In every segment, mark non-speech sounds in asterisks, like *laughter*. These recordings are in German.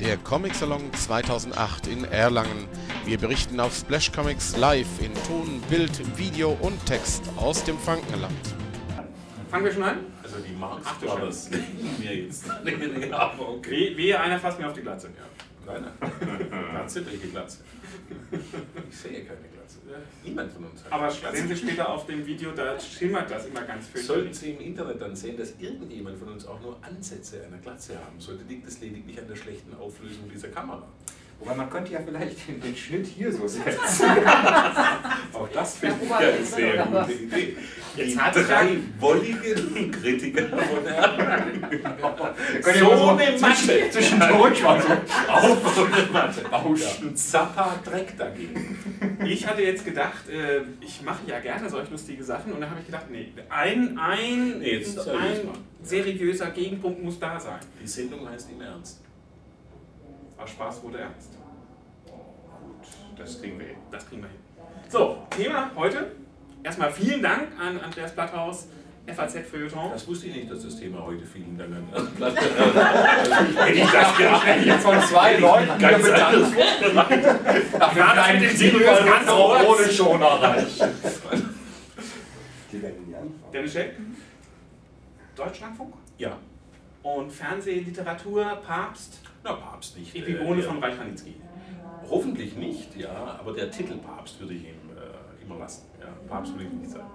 der Comic Salon 2008 in Erlangen. Wir berichten auf Splash Comics live in Ton, Bild, Video und Text aus dem Frankenland. Fangen wir schon an? Also die Marx Brothers wir jetzt. *laughs* Aber okay. Wie, wie einer fasst mir auf die Glatze. Kleiner. Glatze, *laughs* welche Glatze? Ich sehe keine Glatze. Niemand von uns hat Aber Glatze. sehen Sie später auf dem Video, da schimmert das immer ganz Sollten fürchterlich. Sie im Internet dann sehen, dass irgendjemand von uns auch nur Ansätze einer Glatze haben sollte, liegt es lediglich an der schlechten Auflösung dieser Kamera. Wobei man könnte ja vielleicht den, den Schnitt hier so setzen. *laughs* Auch das finde ich Ja, eine sehr gute Idee. Jetzt Die hat drei wolligen Kritiker *laughs* von können So ja eine Matte. zwischen- zwischendurch mal so Auf so eine Matte. bauschen. Ein Zappa Dreck dagegen. *laughs* Ich hatte jetzt gedacht, äh, ich mache ja gerne solch lustige Sachen und dann habe ich gedacht, nee, ein, ein, Nee, ein seriöser Gegenpunkt muss da sein. Die Sendung heißt im Ernst. Aber Spaß wurde ernst. Gut, das kriegen wir hin. Das kriegen wir hin. So, Thema heute. Erstmal vielen Dank an Andreas Blatthaus, FAZ Feuilleton. Das wusste ich nicht, dass das Thema heute vielen Dank an Hätte ich das gedacht, hätte ich von zwei Leuten ganz anders vorbereitet. Kleinen mit dem Siegel seriös ganz ohne Schoner reichen. Die werden nie anfangen. Dennis Scheck, Deutschlandfunk Ja, und Fernsehliteratur, Papst, na Papst nicht. Epigone Äh, von Reich-Ranitzky. Hoffentlich nicht, ja, aber der Titel Papst würde ich ihm äh, immer lassen. Ja, Papst würde ich nicht sagen.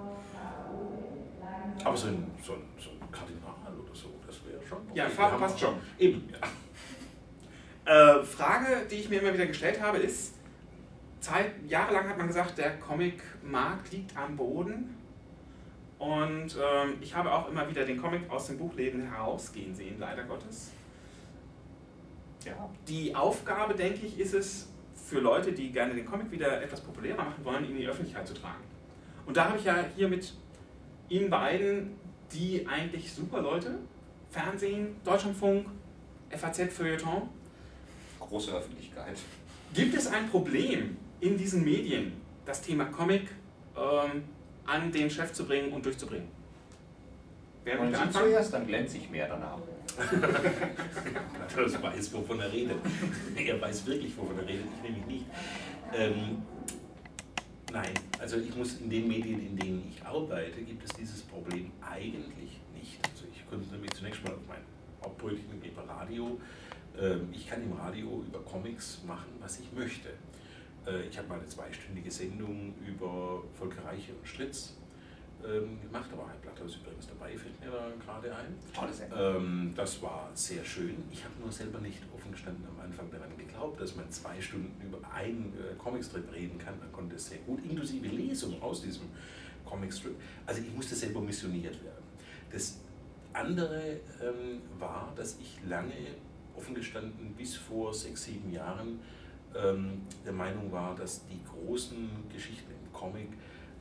Aber so ein, so ein, so ein Kardinal oder so, das wäre schon. Ja, okay. Farbe Wir haben passt schon. Eben, ja. *laughs* Äh, Frage, die ich mir immer wieder gestellt habe, ist, Zeit, jahrelang hat man gesagt, der Comic-Markt liegt am Boden. Und ähm, ich habe auch immer wieder den Comic aus dem Buchläden herausgehen sehen, leider Gottes. Ja. Die Aufgabe, denke ich, ist es für Leute, die gerne den Comic wieder etwas populärer machen wollen, ihn in die Öffentlichkeit zu tragen. Und da habe ich ja hier mit Ihnen beiden die eigentlich super Leute, Fernsehen, Deutschlandfunk, FAZ Feuilleton. Große Öffentlichkeit. Gibt es ein Problem in diesen Medien, das Thema Comic ähm, an den Chef zu bringen und durchzubringen? Wer möchte Sie anfangen? zuerst, dann glänze ich mehr danach. *laughs* Das weiß, wovon er redet. *laughs* Er weiß wirklich, wovon er redet, ich nämlich nicht. Ähm, nein, also ich muss in den Medien, in denen ich arbeite, gibt es dieses Problem eigentlich nicht. Also ich konzentriere mich zunächst mal auf mein Hauptbrötchen, gebe Radio. Ähm, ich kann im Radio über Comics machen, was ich möchte. Äh, ich habe mal eine zweistündige Sendung über Volker Reiche und Stritz ähm, gemacht, da war Herr Blatthaus übrigens dabei, fällt mir da gerade ein. Tolle Sendung. Ähm, das war sehr schön. Ich habe nur selber nicht offen gestanden am Anfang daran geglaubt, dass man zwei Stunden über einen äh, Comicstrip reden kann. Man konnte es sehr gut, inklusive Lesung aus diesem Comicstrip. Also ich musste selber missioniert werden. Das andere ähm, war, dass ich lange offen gestanden bis vor sechs, sieben Jahren ähm, der Meinung war, dass die großen Geschichten im Comic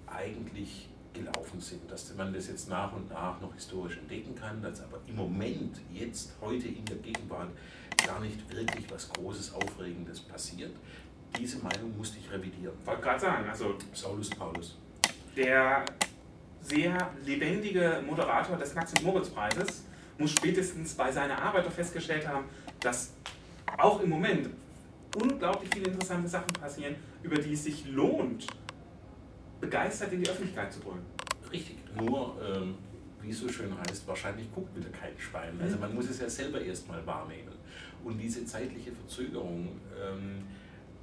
eigentlich gelaufen sind, dass man das jetzt nach und nach noch historisch entdecken kann, dass aber im Moment, jetzt, heute in der Gegenwart, gar nicht wirklich was Großes, Aufregendes passiert. Diese Meinung musste ich revidieren. Ich wollte gerade sagen, also Saulus Paulus. der sehr lebendige Moderator des Max- und Moritz-Preises muss spätestens bei seiner Arbeit doch festgestellt haben, dass auch im Moment unglaublich viele interessante Sachen passieren, über die es sich lohnt, begeistert in die Öffentlichkeit zu bringen. Richtig, nur, ähm, wie es so schön heißt, wahrscheinlich guckt wieder kein Schwein. Also man muss es ja selber erstmal wahrnehmen. Und diese zeitliche Verzögerung, ähm,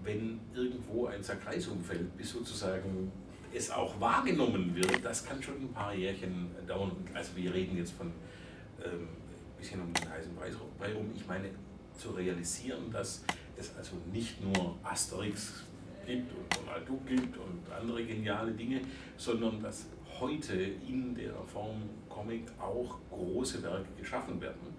wenn irgendwo ein Sackreis umfällt, bis sozusagen es auch wahrgenommen wird, das kann schon ein paar Jährchen dauern. Also wir reden jetzt von ähm, ein bisschen um den heißen Brei rum. Ich meine, zu realisieren, dass es also nicht nur Asterix gibt und Donald Duck gibt und andere geniale Dinge, sondern dass heute in der Form Comic auch große Werke geschaffen werden.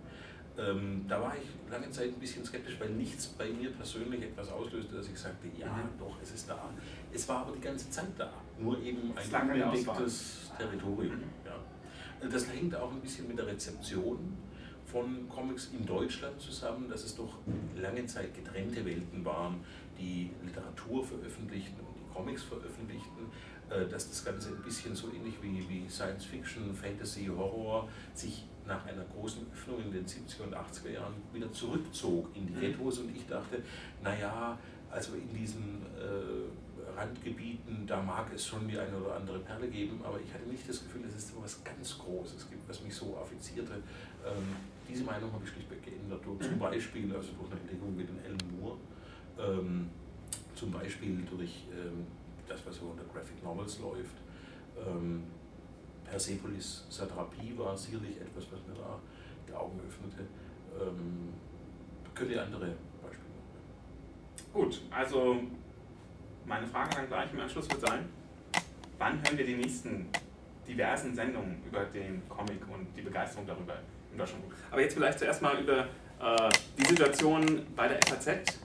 Ähm, da war ich lange Zeit ein bisschen skeptisch, weil nichts bei mir persönlich etwas auslöste, dass ich sagte, ja, Mhm. doch, es ist da. Es war aber die ganze Zeit da, nur eben ein unentdecktes Territorium. Mhm. Ja. Das hängt auch ein bisschen mit der Rezeption von Comics in Deutschland zusammen, dass es doch lange Zeit getrennte Welten waren, die Literatur veröffentlichten und die Comics veröffentlichten, äh, dass das Ganze ein bisschen so ähnlich wie, wie Science Fiction, Fantasy, Horror sich nach einer großen Öffnung in den 70er und 80er Jahren wieder zurückzog in die Ghettos und ich dachte, naja, also in diesen äh, Randgebieten, da mag es schon die eine oder andere Perle geben, aber ich hatte nicht das Gefühl, dass es etwas ganz Großes gibt, was mich so affizierte. Ähm, diese Meinung habe ich schlichtweg geändert. Durch, zum Beispiel, also durch eine Entdeckung mit den Alan Moore, ähm, zum Beispiel durch ähm, das, was so unter Graphic Novels läuft. Ähm, Persepolis Satrapie war sicherlich etwas, was mir da die Augen öffnete. Ähm, könnte andere Beispiele noch Gut, also meine Frage dann gleich im Anschluss wird sein, wann hören wir die nächsten diversen Sendungen über den Comic und die Begeisterung darüber in Deutschland? Aber jetzt vielleicht zuerst mal über äh, die Situation bei der FAZ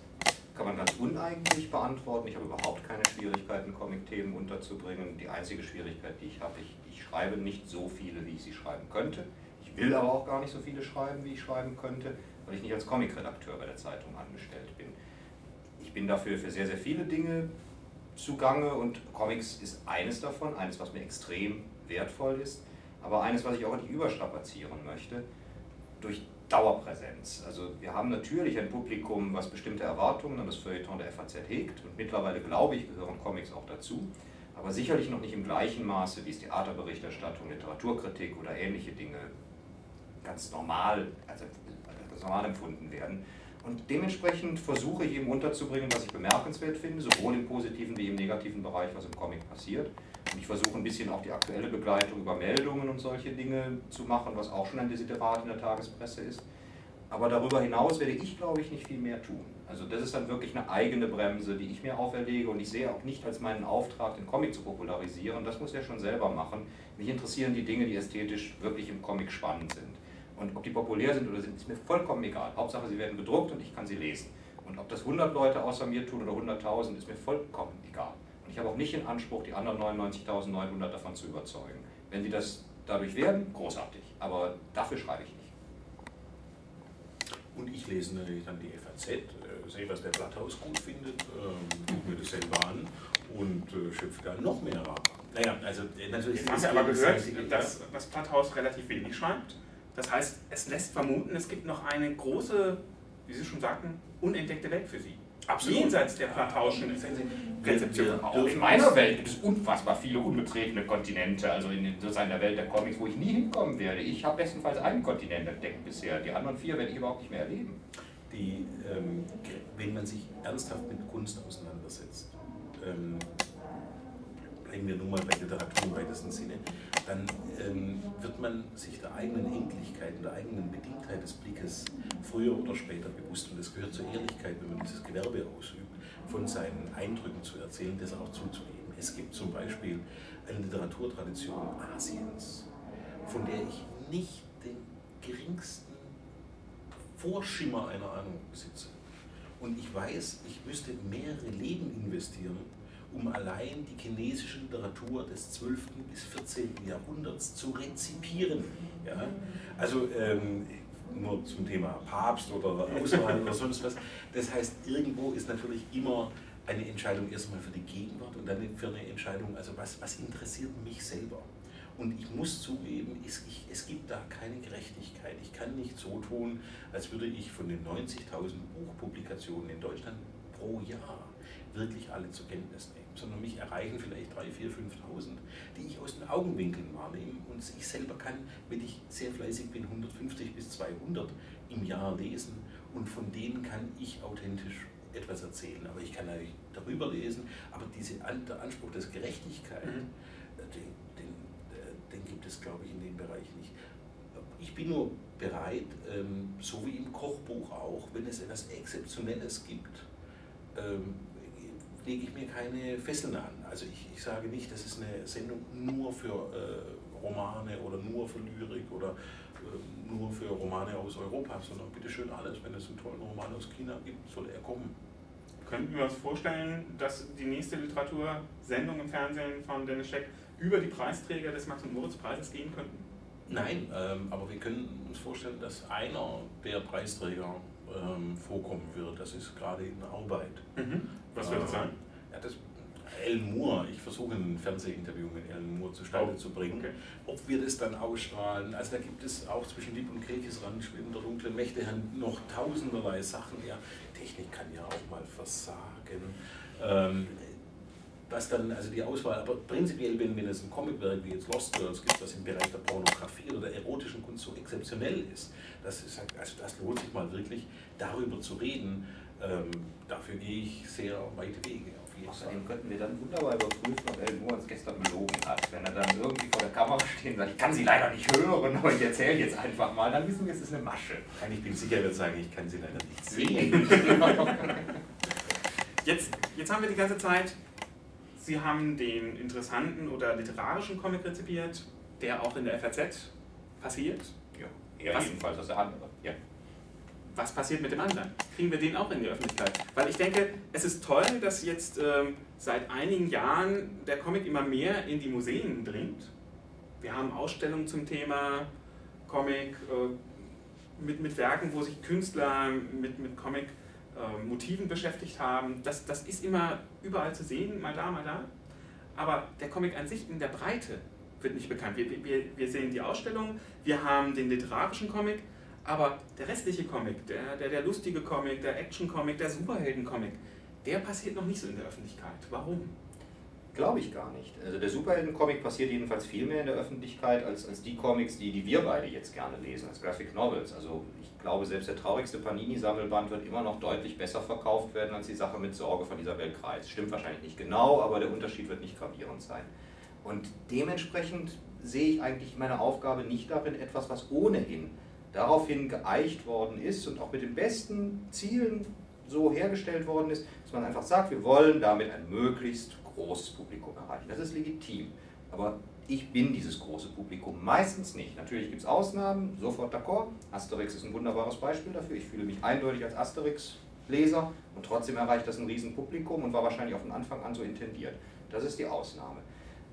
kann man ganz uneigentlich beantworten. Ich habe überhaupt keine Schwierigkeiten, Comic-Themen unterzubringen. Die einzige Schwierigkeit, die ich habe, ich, ich schreibe nicht so viele, wie ich sie schreiben könnte. Ich will aber auch gar nicht so viele schreiben, wie ich schreiben könnte, weil ich nicht als Comic-Redakteur bei der Zeitung angestellt bin. Ich bin dafür für sehr, sehr viele Dinge zugange und Comics ist eines davon, eines, was mir extrem wertvoll ist, aber eines, was ich auch nicht überstrapazieren möchte. Durch Dauerpräsenz. Also wir haben natürlich ein Publikum, was bestimmte Erwartungen an das Feuilleton der FAZ hegt und mittlerweile, glaube ich, gehören Comics auch dazu, aber sicherlich noch nicht im gleichen Maße, wie es Theaterberichterstattung, Literaturkritik oder ähnliche Dinge ganz normal, also ganz normal empfunden werden. Und dementsprechend versuche ich eben unterzubringen, was ich bemerkenswert finde, sowohl im positiven wie im negativen Bereich, was im Comic passiert. Und ich versuche ein bisschen auch die aktuelle Begleitung über Meldungen und solche Dinge zu machen, was auch schon ein Desiderat in der Tagespresse ist. Aber darüber hinaus werde ich, glaube ich, nicht viel mehr tun. Also das ist dann wirklich eine eigene Bremse, die ich mir auferlege und ich sehe auch nicht als meinen Auftrag, den Comic zu popularisieren. Das muss er schon selber machen. Mich interessieren die Dinge, die ästhetisch wirklich im Comic spannend sind. Und ob die populär sind oder sind, ist mir vollkommen egal. Hauptsache, sie werden gedruckt und ich kann sie lesen. Und ob das 100 Leute außer mir tun oder 100.000, ist mir vollkommen egal. Und ich habe auch nicht den Anspruch, die anderen 99.900 davon zu überzeugen. Wenn sie das dadurch werden, großartig. Aber dafür schreibe ich nicht. Und ich lese natürlich dann die FAZ, äh, sehe, was der Blatthaus gut findet, äh, gucke mir das selber an und äh, schöpfe da noch mehr Rahmen. Naja, also äh, natürlich. Jetzt aber gehört, dass das Blatthaus relativ wenig schreibt. Das heißt, es lässt vermuten, es gibt noch eine große, wie Sie schon sagten, unentdeckte Welt für Sie. Absolut. Jenseits der Platauschen Rezeption. Auch in meiner Welt gibt es unfassbar viele unbetretene Kontinente, also in sozusagen der Welt der Comics, wo ich nie hinkommen werde. Ich habe bestenfalls einen Kontinent entdeckt bisher. Die anderen vier werde ich überhaupt nicht mehr erleben. Die, ähm, wenn man sich ernsthaft mit Kunst auseinandersetzt, ähm, bleiben wir nun mal bei Literatur im weitesten Sinne, dann ähm, wird man sich der eigenen Endlichkeit und der eigenen Bedingtheit des Blickes früher oder später bewusst. Und es gehört zur Ehrlichkeit, wenn man dieses Gewerbe ausübt, von seinen Eindrücken zu erzählen, das auch zuzugeben. Es gibt zum Beispiel eine Literaturtradition Asiens, von der ich nicht den geringsten Vorschimmer einer Ahnung besitze. Und ich weiß, ich müsste mehrere Leben investieren, um allein die chinesische Literatur des 12. bis 14. Jahrhunderts zu rezipieren. Ja? Also ähm, nur zum Thema Papst oder Auswahl oder sonst was. Das heißt, irgendwo ist natürlich immer eine Entscheidung erstmal für die Gegenwart und dann für eine Entscheidung, also was, was interessiert mich selber. Und ich muss zugeben, es, ich, es gibt da keine Gerechtigkeit. Ich kann nicht so tun, als würde ich von den 90.000 Buchpublikationen in Deutschland pro Jahr wirklich alle zur Kenntnis nehmen, sondern mich erreichen vielleicht 3.000, 4.000, 5.000, die ich aus den Augenwinkeln wahrnehme und ich selber kann, wenn ich sehr fleißig bin, 150 bis 200 im Jahr lesen und von denen kann ich authentisch etwas erzählen. Aber ich kann natürlich darüber lesen, aber diese, der Anspruch des Gerechtigkeit, mhm. Äh, den, den, äh, den gibt es, glaube ich, in dem Bereich nicht. Ich bin nur bereit, ähm, so wie im Kochbuch auch, wenn es etwas Exzeptionelles gibt, ähm, lege ich mir keine Fesseln an. Also ich, ich sage nicht, das ist eine Sendung nur für äh, Romane oder nur für Lyrik oder äh, nur für Romane aus Europa, sondern bitteschön alles. Wenn es einen tollen Roman aus China gibt, soll er kommen. Könnten wir uns vorstellen, dass die nächste Literatursendung im Fernsehen von Dennis Scheck über die Preisträger des Max- und Moritz-Preises gehen könnten? Nein, ähm, aber wir können uns vorstellen, dass einer der Preisträger ähm, vorkommen wird. Das ist gerade in Arbeit. Mhm. Was wird das sein? Ja, das, Alan Moore, ich versuche ein Fernsehinterview mit Alan Moore zustande oh, zu bringen. Okay. Ob wir das dann ausstrahlen, also da gibt es auch zwischen Lieb und Kriegesrand, Schwimmen der dunklen Mächte noch tausenderlei Sachen. Ja, Technik kann ja auch mal versagen. Ähm, was dann, also die Auswahl, aber prinzipiell, wenn, wenn es ein Comicwerk wie jetzt Lost Girls gibt, was im Bereich der Pornografie oder der erotischen Kunst so exzeptionell ist, das, ist also das lohnt sich mal wirklich, darüber zu reden. Ähm, dafür gehe ich sehr weite Wege. Außerdem könnten wir dann wunderbar überprüfen, ob Elmo uns gestern belogen hat. Wenn er dann irgendwie vor der Kamera steht und sagt, ich kann sie leider nicht hören, aber ich erzähle jetzt einfach mal, dann wissen wir, es ist eine Masche. Ich bin sicher, er wird sagen, ich kann sie leider nicht sehen. *laughs* *laughs* jetzt, jetzt haben wir die ganze Zeit, Sie haben den interessanten oder literarischen Comic rezipiert, der auch in der FAZ passiert. Ja, er jedenfalls aus der Hand. Ja was passiert mit dem anderen? Kriegen wir den auch in die Öffentlichkeit? Weil ich denke, es ist toll, dass jetzt ähm, seit einigen Jahren der Comic immer mehr in die Museen dringt. Wir haben Ausstellungen zum Thema Comic äh, mit, mit Werken, wo sich Künstler mit, mit Comic-Motiven äh, beschäftigt haben. Das, das ist immer überall zu sehen, mal da, mal da. Aber der Comic an sich in der Breite wird nicht bekannt. Wir, wir, wir sehen die Ausstellung, wir haben den literarischen Comic, aber der restliche Comic, der, der, der lustige Comic, der Action-Comic, der Superhelden-Comic, der passiert noch nicht so in der Öffentlichkeit. Warum? Glaube ich gar nicht. Also der Superhelden-Comic passiert jedenfalls viel mehr in der Öffentlichkeit als, als die Comics, die, die wir beide jetzt gerne lesen, als Graphic Novels. Also ich glaube, selbst der traurigste Panini-Sammelband wird immer noch deutlich besser verkauft werden als die Sache mit Sorge von Isabel Kreis. Stimmt wahrscheinlich nicht genau, aber der Unterschied wird nicht gravierend sein. Und dementsprechend sehe ich eigentlich meine Aufgabe nicht darin, etwas, was ohnehin daraufhin geeicht worden ist und auch mit den besten Zielen so hergestellt worden ist, dass man einfach sagt, wir wollen damit ein möglichst großes Publikum erreichen. Das ist legitim. Aber ich bin dieses große Publikum meistens nicht. Natürlich gibt es Ausnahmen, sofort d'accord. Asterix ist ein wunderbares Beispiel dafür. Ich fühle mich eindeutig als Asterix-Leser und trotzdem erreicht das ein Riesenpublikum und war wahrscheinlich auch von Anfang an so intendiert. Das ist die Ausnahme.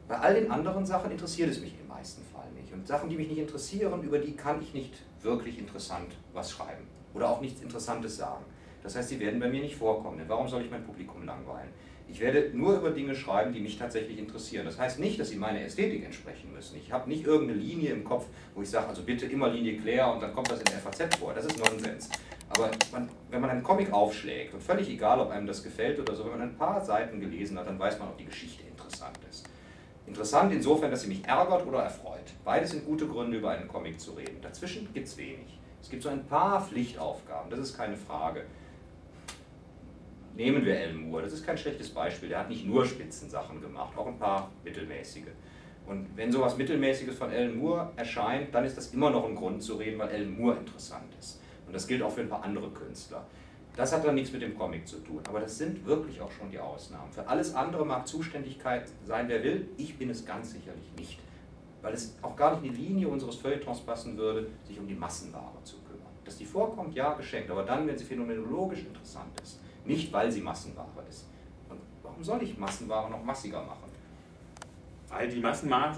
Bei all den anderen Sachen interessiert es mich im meisten Fall nicht. Und Sachen, die mich nicht interessieren, über die kann ich nicht wirklich interessant was schreiben oder auch nichts Interessantes sagen. Das heißt, sie werden bei mir nicht vorkommen. Denn warum soll ich mein Publikum langweilen? Ich werde nur über Dinge schreiben, die mich tatsächlich interessieren. Das heißt nicht, dass sie meiner Ästhetik entsprechen müssen. Ich habe nicht irgendeine Linie im Kopf, wo ich sage, also bitte immer Linie Claire und dann kommt das in der FAZ vor. Das ist Nonsens. Aber man, wenn man einen Comic aufschlägt, und völlig egal, ob einem das gefällt oder so, wenn man ein paar Seiten gelesen hat, dann weiß man, ob die Geschichte interessant ist. Interessant insofern, dass sie mich ärgert oder erfreut. Beides sind gute Gründe, über einen Comic zu reden. Dazwischen gibt es wenig. Es gibt so ein paar Pflichtaufgaben, das ist keine Frage. Nehmen wir Alan Moore, das ist kein schlechtes Beispiel. Der hat nicht nur Spitzensachen gemacht, auch ein paar mittelmäßige. Und wenn sowas Mittelmäßiges von Alan Moore erscheint, dann ist das immer noch ein Grund zu reden, weil Alan Moore interessant ist. Und das gilt auch für ein paar andere Künstler. Das hat dann nichts mit dem Comic zu tun, aber das sind wirklich auch schon die Ausnahmen. Für alles andere mag Zuständigkeit sein, wer will. Ich bin es ganz sicherlich nicht, weil es auch gar nicht in die Linie unseres Feuilletons passen würde, sich um die Massenware zu kümmern. Dass die vorkommt, ja, geschenkt, aber dann, wenn sie phänomenologisch interessant ist, nicht weil sie Massenware ist. Und warum soll ich Massenware noch massiger machen? Weil die, Massenware,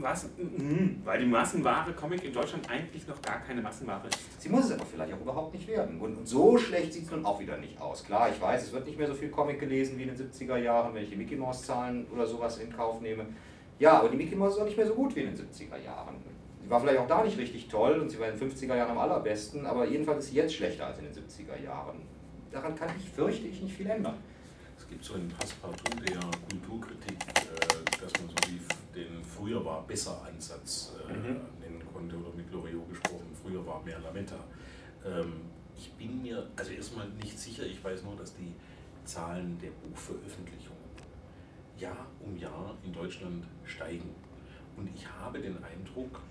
was, mm, weil die Massenware Comic in Deutschland eigentlich noch gar keine Massenware ist. Sie muss es aber vielleicht auch überhaupt nicht werden. Und so schlecht sieht es nun auch wieder nicht aus. Klar, ich weiß, es wird nicht mehr so viel Comic gelesen wie in den 70er Jahren, wenn ich die Mickey Mouse Zahlen oder sowas in Kauf nehme. Ja, aber die Mickey Mouse ist auch nicht mehr so gut wie in den 70er Jahren. Sie war vielleicht auch da nicht richtig toll und sie war in den 50er Jahren am allerbesten, aber jedenfalls ist sie jetzt schlechter als in den 70er Jahren. Daran kann ich, fürchte ich, nicht viel ändern. Es gibt so ein Passepartout der Kulturkritik, äh, dass man so wie den früher war besser Ansatz äh, mhm. nennen konnte oder mit Loriot gesprochen, früher war mehr Lametta. Ähm, ich bin mir also erstmal nicht sicher, ich weiß nur, dass die Zahlen der Buchveröffentlichungen Jahr um Jahr in Deutschland steigen. Und ich habe den Eindruck,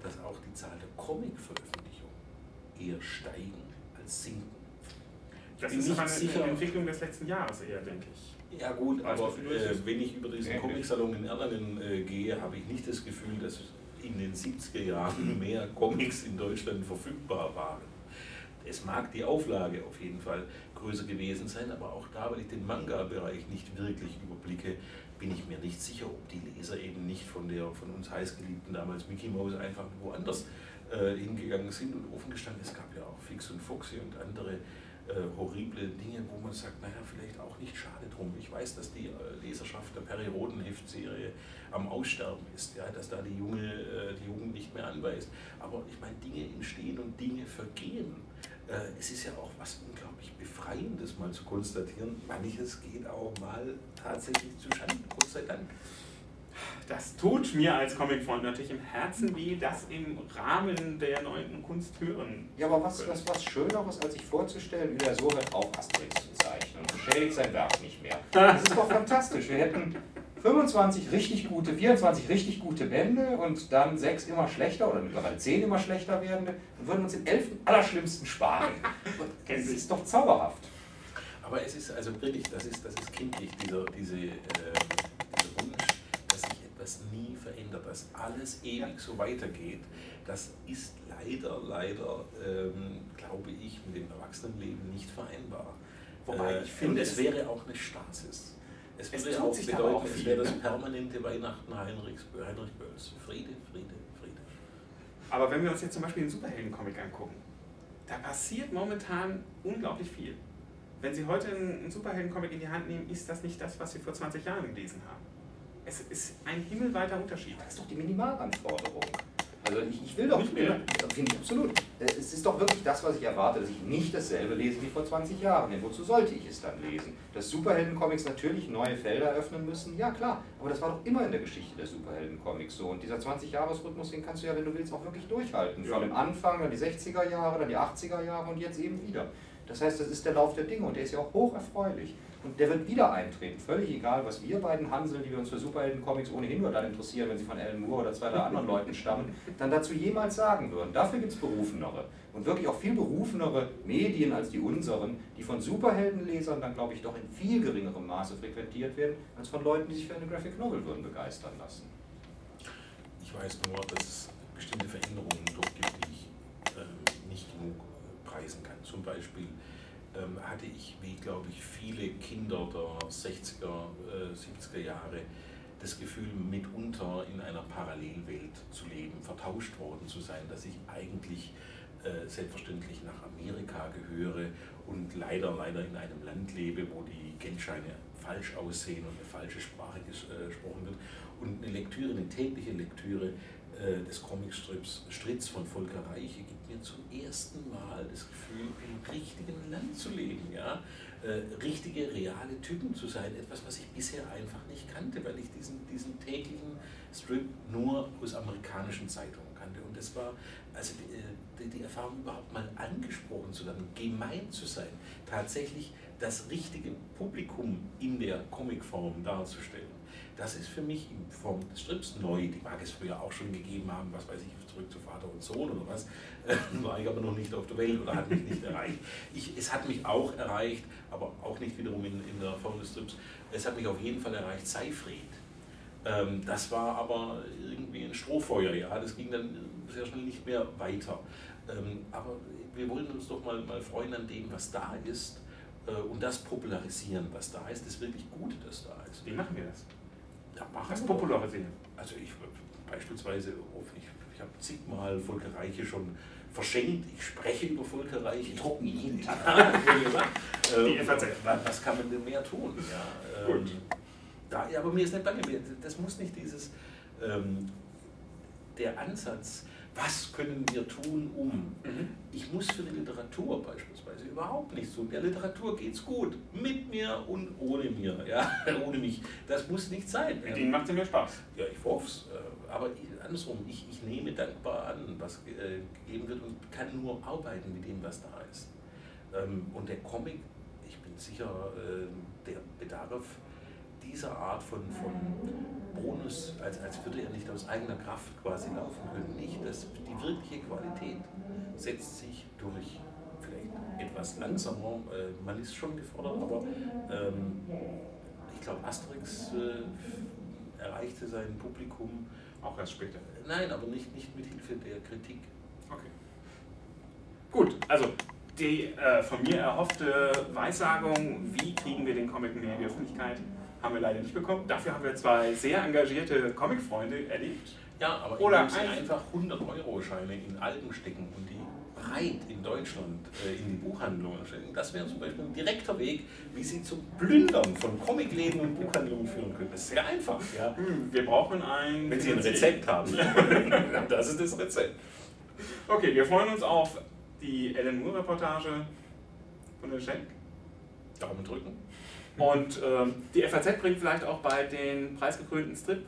dass auch die Zahl der Comic-Veröffentlichungen eher steigen als sinken. Das ist aber eine, sicher. eine Entwicklung des letzten Jahres eher, denke ich. Ja gut, aber äh, wenn ich über diesen Comic-Salon in Erlangen äh, gehe, habe ich nicht das Gefühl, dass in den 70er Jahren *laughs* mehr Comics in Deutschland verfügbar waren. Es mag die Auflage auf jeden Fall größer gewesen sein, aber auch da, weil ich den Manga-Bereich nicht wirklich überblicke, bin ich mir nicht sicher, ob die Leser eben nicht von der von uns heißgeliebten damals Mickey Mouse einfach woanders äh, hingegangen sind und offen gestanden. Es gab ja auch Fix und Foxy und andere äh, horrible Dinge, wo man sagt, naja, vielleicht auch nicht schade drum. Ich weiß, dass die äh, Leserschaft der Periodenheftserie am Aussterben ist, ja, dass da die, junge, äh, die Jugend nicht mehr anweist. Aber ich meine, Dinge entstehen und Dinge vergehen. Äh, es ist ja auch was unglaublich Befreiendes mal zu konstatieren. Manches geht auch mal tatsächlich zu Schanden, Gott sei Dank. Das tut mir als Comicfreund natürlich im Herzen weh, das im Rahmen der neuen Kunst hören. Ja, aber was, was, was Schöneres, als sich vorzustellen, wie der so hört auf, Asterix zu zeichnen und beschädigt sein Werk nicht mehr. Das ist doch fantastisch. Wir hätten 25 richtig gute, 24 richtig gute Bände und dann sechs immer schlechter oder mittlerweile zehn immer schlechter werdende und würden uns den elften allerschlimmsten sparen. Und *laughs* es ist doch zauberhaft. Aber es ist also wirklich, das ist, das ist kindlich, dieser, diese, äh, etwas nie verändert, dass alles ewig so weitergeht. Das ist leider, leider, ähm, glaube ich, mit dem Erwachsenenleben nicht vereinbar. Wobei äh, ich finde, es es- wäre auch eine Stasis. Es Es würde tut auch bedeuten, auch es wäre das ne? permanente Weihnachten Heinrichs, Heinrich Bölls. Friede, Friede, Friede. Aber wenn wir uns jetzt zum Beispiel den Superhelden-Comic angucken, da passiert momentan unglaublich viel. Wenn Sie heute einen einen Superhelden-Comic in die Hand nehmen, ist das nicht das, was Sie vor 20 Jahren gelesen haben. Es ist ein himmelweiter Unterschied. Das ist doch die Minimalanforderung. Also ich, ich will doch Nicht mehr. Ja, Finde ich absolut. Äh, Es ist doch wirklich das, was ich erwarte, dass ich nicht dasselbe lese wie vor 20 Jahren. Denn wozu sollte ich es dann lesen? Dass Superheldencomics natürlich neue Felder öffnen müssen, ja klar. Aber das war doch immer in der Geschichte der Superheldencomics so. Und dieser 20-Jahres-Rhythmus, den kannst du ja, wenn du willst, auch wirklich durchhalten. Ja. Von dem Anfang, dann die 60er Jahre, dann die 80er Jahre und jetzt eben wieder. Das heißt, das ist der Lauf der Dinge und der ist ja auch hoch erfreulich. Und der wird wieder eintreten, völlig egal, was wir beiden Hanseln, die wir uns für Superhelden-Comics ohnehin nur dann interessieren, wenn sie von Alan Moore oder zwei, drei anderen Leuten stammen, dann dazu jemals sagen würden. Dafür gibt es Berufenere. Und wirklich auch viel berufenere Medien als die unseren, die von Superheldenlesern dann, glaube ich, doch in viel geringerem Maße frequentiert werden, als von Leuten, die sich für eine Graphic Novel würden begeistern lassen. Ich weiß nur, dass es bestimmte Veränderungen dort gibt, die ich ähm, nicht genug preisen kann. Zum Beispiel ähm, hatte ich, wie glaube ich viele Kinder der 60er, äh, 70er Jahre, das Gefühl, mitunter in einer Parallelwelt zu leben, vertauscht worden zu sein, dass ich eigentlich äh, selbstverständlich nach Amerika gehöre und leider, leider in einem Land lebe, wo die Geldscheine falsch aussehen und eine falsche Sprache äh, gesprochen wird. Und eine Lektüre, eine tägliche Lektüre äh, des Comicstrips von Volker Reiche gibt mir zum ersten Mal das Gefühl, im richtigen Land zu leben. Ja? Äh, richtige, reale Typen zu sein. Etwas, was ich bisher einfach nicht kannte, weil ich diesen, diesen täglichen Strip nur aus amerikanischen Zeitungen kannte. Und das war also die, die, die Erfahrung, überhaupt mal angesprochen zu werden, gemeint zu sein, tatsächlich das richtige Publikum in der Comicform darzustellen. Das ist für mich in Form des Strips neu. Die mag es früher auch schon gegeben haben, was weiß ich, zurück zu Vater und Sohn oder was. *laughs* War ich aber noch nicht auf der Welt oder hat mich nicht erreicht. Ich, es hat mich auch erreicht, aber auch nicht wiederum in, in der Form des Strips. Es hat mich auf jeden Fall erreicht, Seifried. Ähm, das war aber irgendwie ein Strohfeuer, ja. Das ging dann sehr schnell nicht mehr weiter. Ähm, aber wir wollen uns doch mal, mal freuen an dem, was da ist äh, und das popularisieren, was da ist. Das wirklich Gute, das da ist. Wie machen wir das? Ja, machen Das popularisieren. Also ich beispielsweise, ich, ich habe zigmal Volker Reiche schon verschenkt. Ich spreche über Volker Reiche. Die drucken jeden Tag. *laughs* Die Ähm, FAZ. was, kann man denn mehr tun? Ja, ähm, Gut. da, ja, aber mir ist nicht bange. mir- Das muss nicht dieses, ähm, der Ansatz, was können wir tun, um. Mhm. Ich muss für die Literatur beispielsweise überhaupt nichts tun. Der Literatur geht's gut. Mit mir und ohne mir. Ja, *laughs* ohne mich. Das muss nicht sein. Mit denen macht es mir Spaß. Ja, ich hoffe es. Aber ich- andersrum, ich, ich nehme dankbar an, was äh, gegeben wird und kann nur arbeiten mit dem, was da ist. Ähm, und der Comic, ich bin sicher, äh, der bedarf dieser Art von, von Bonus, als, als würde er nicht aus eigener Kraft quasi laufen können. Nicht, dass die wirkliche Qualität setzt sich durch vielleicht etwas langsamer, äh, man ist schon gefordert, aber ähm, ich glaube, Asterix äh, erreichte sein Publikum, Auch erst später. nein, aber nicht, nicht mit Hilfe der Kritik. Okay. Gut, also die äh, von mir erhoffte Weissagung, wie kriegen wir den Comic mehr in die Öffentlichkeit, haben wir leider nicht bekommen. Dafür haben wir zwei sehr engagierte Comicfreunde erlebt. Ja, aber Oder indem sie ein- einfach 100-Euro-Scheine in Alben stecken und die breit in Deutschland äh, in die Buchhandlungen stellen. Das wäre zum Beispiel ein direkter Weg, wie Sie zum Plündern von Comicläden und Buchhandlungen führen können. Das ist sehr einfach. Ja. Hm, Wir brauchen ein. Wenn Sie ein Rezept haben. *laughs* das ist das Rezept. Okay, wir freuen uns auf die Ellen Moore-Reportage von den Schenk. Daumen drücken. Und ähm, die FAZ bringt vielleicht auch bei den preisgekrönten Strip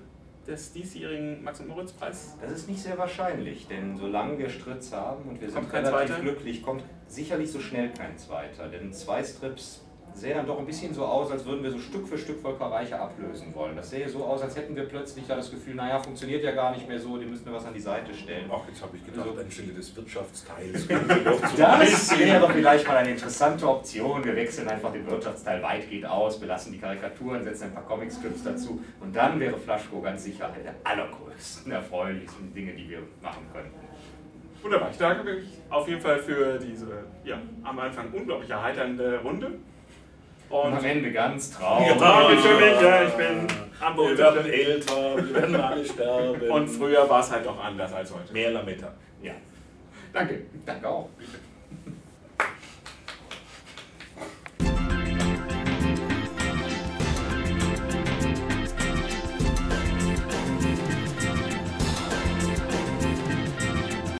des diesjährigen Max- und Moritz-Preis. Das ist nicht sehr wahrscheinlich, denn solange wir Stritz haben und wir sind Kommt kein relativ zweiter? glücklich, kommt sicherlich so schnell kein zweiter. Denn zwei Strips sehen dann doch ein bisschen so aus, als würden wir so Stück für Stück Volker Reiche ablösen wollen. Das sähe so aus, als hätten wir plötzlich da das Gefühl, naja, funktioniert ja gar nicht mehr so, dem müssen wir was an die Seite stellen. Ach, jetzt habe ich gedacht, Also- anstelle des Wirtschaftsteils *laughs* doch Das wäre vielleicht mal eine interessante Option. Wir wechseln einfach den Wirtschaftsteil weitgehend aus, belassen die Karikaturen, setzen ein paar Comicstrips dazu und dann wäre Flaschko ganz sicher eine der allergrößten, erfreulichsten Dinge, die wir machen können. Wunderbar, ich danke mich auf jeden Fall für diese ja, am Anfang unglaublich erheiternde Runde. Und am Ende ganz traurig. Ja, natürlich, ja, ich bin am Wir werden Boden. älter, wir werden alle sterben. Und früher war es halt auch anders als heute. mehr Lametta. Ja, Danke. danke auch.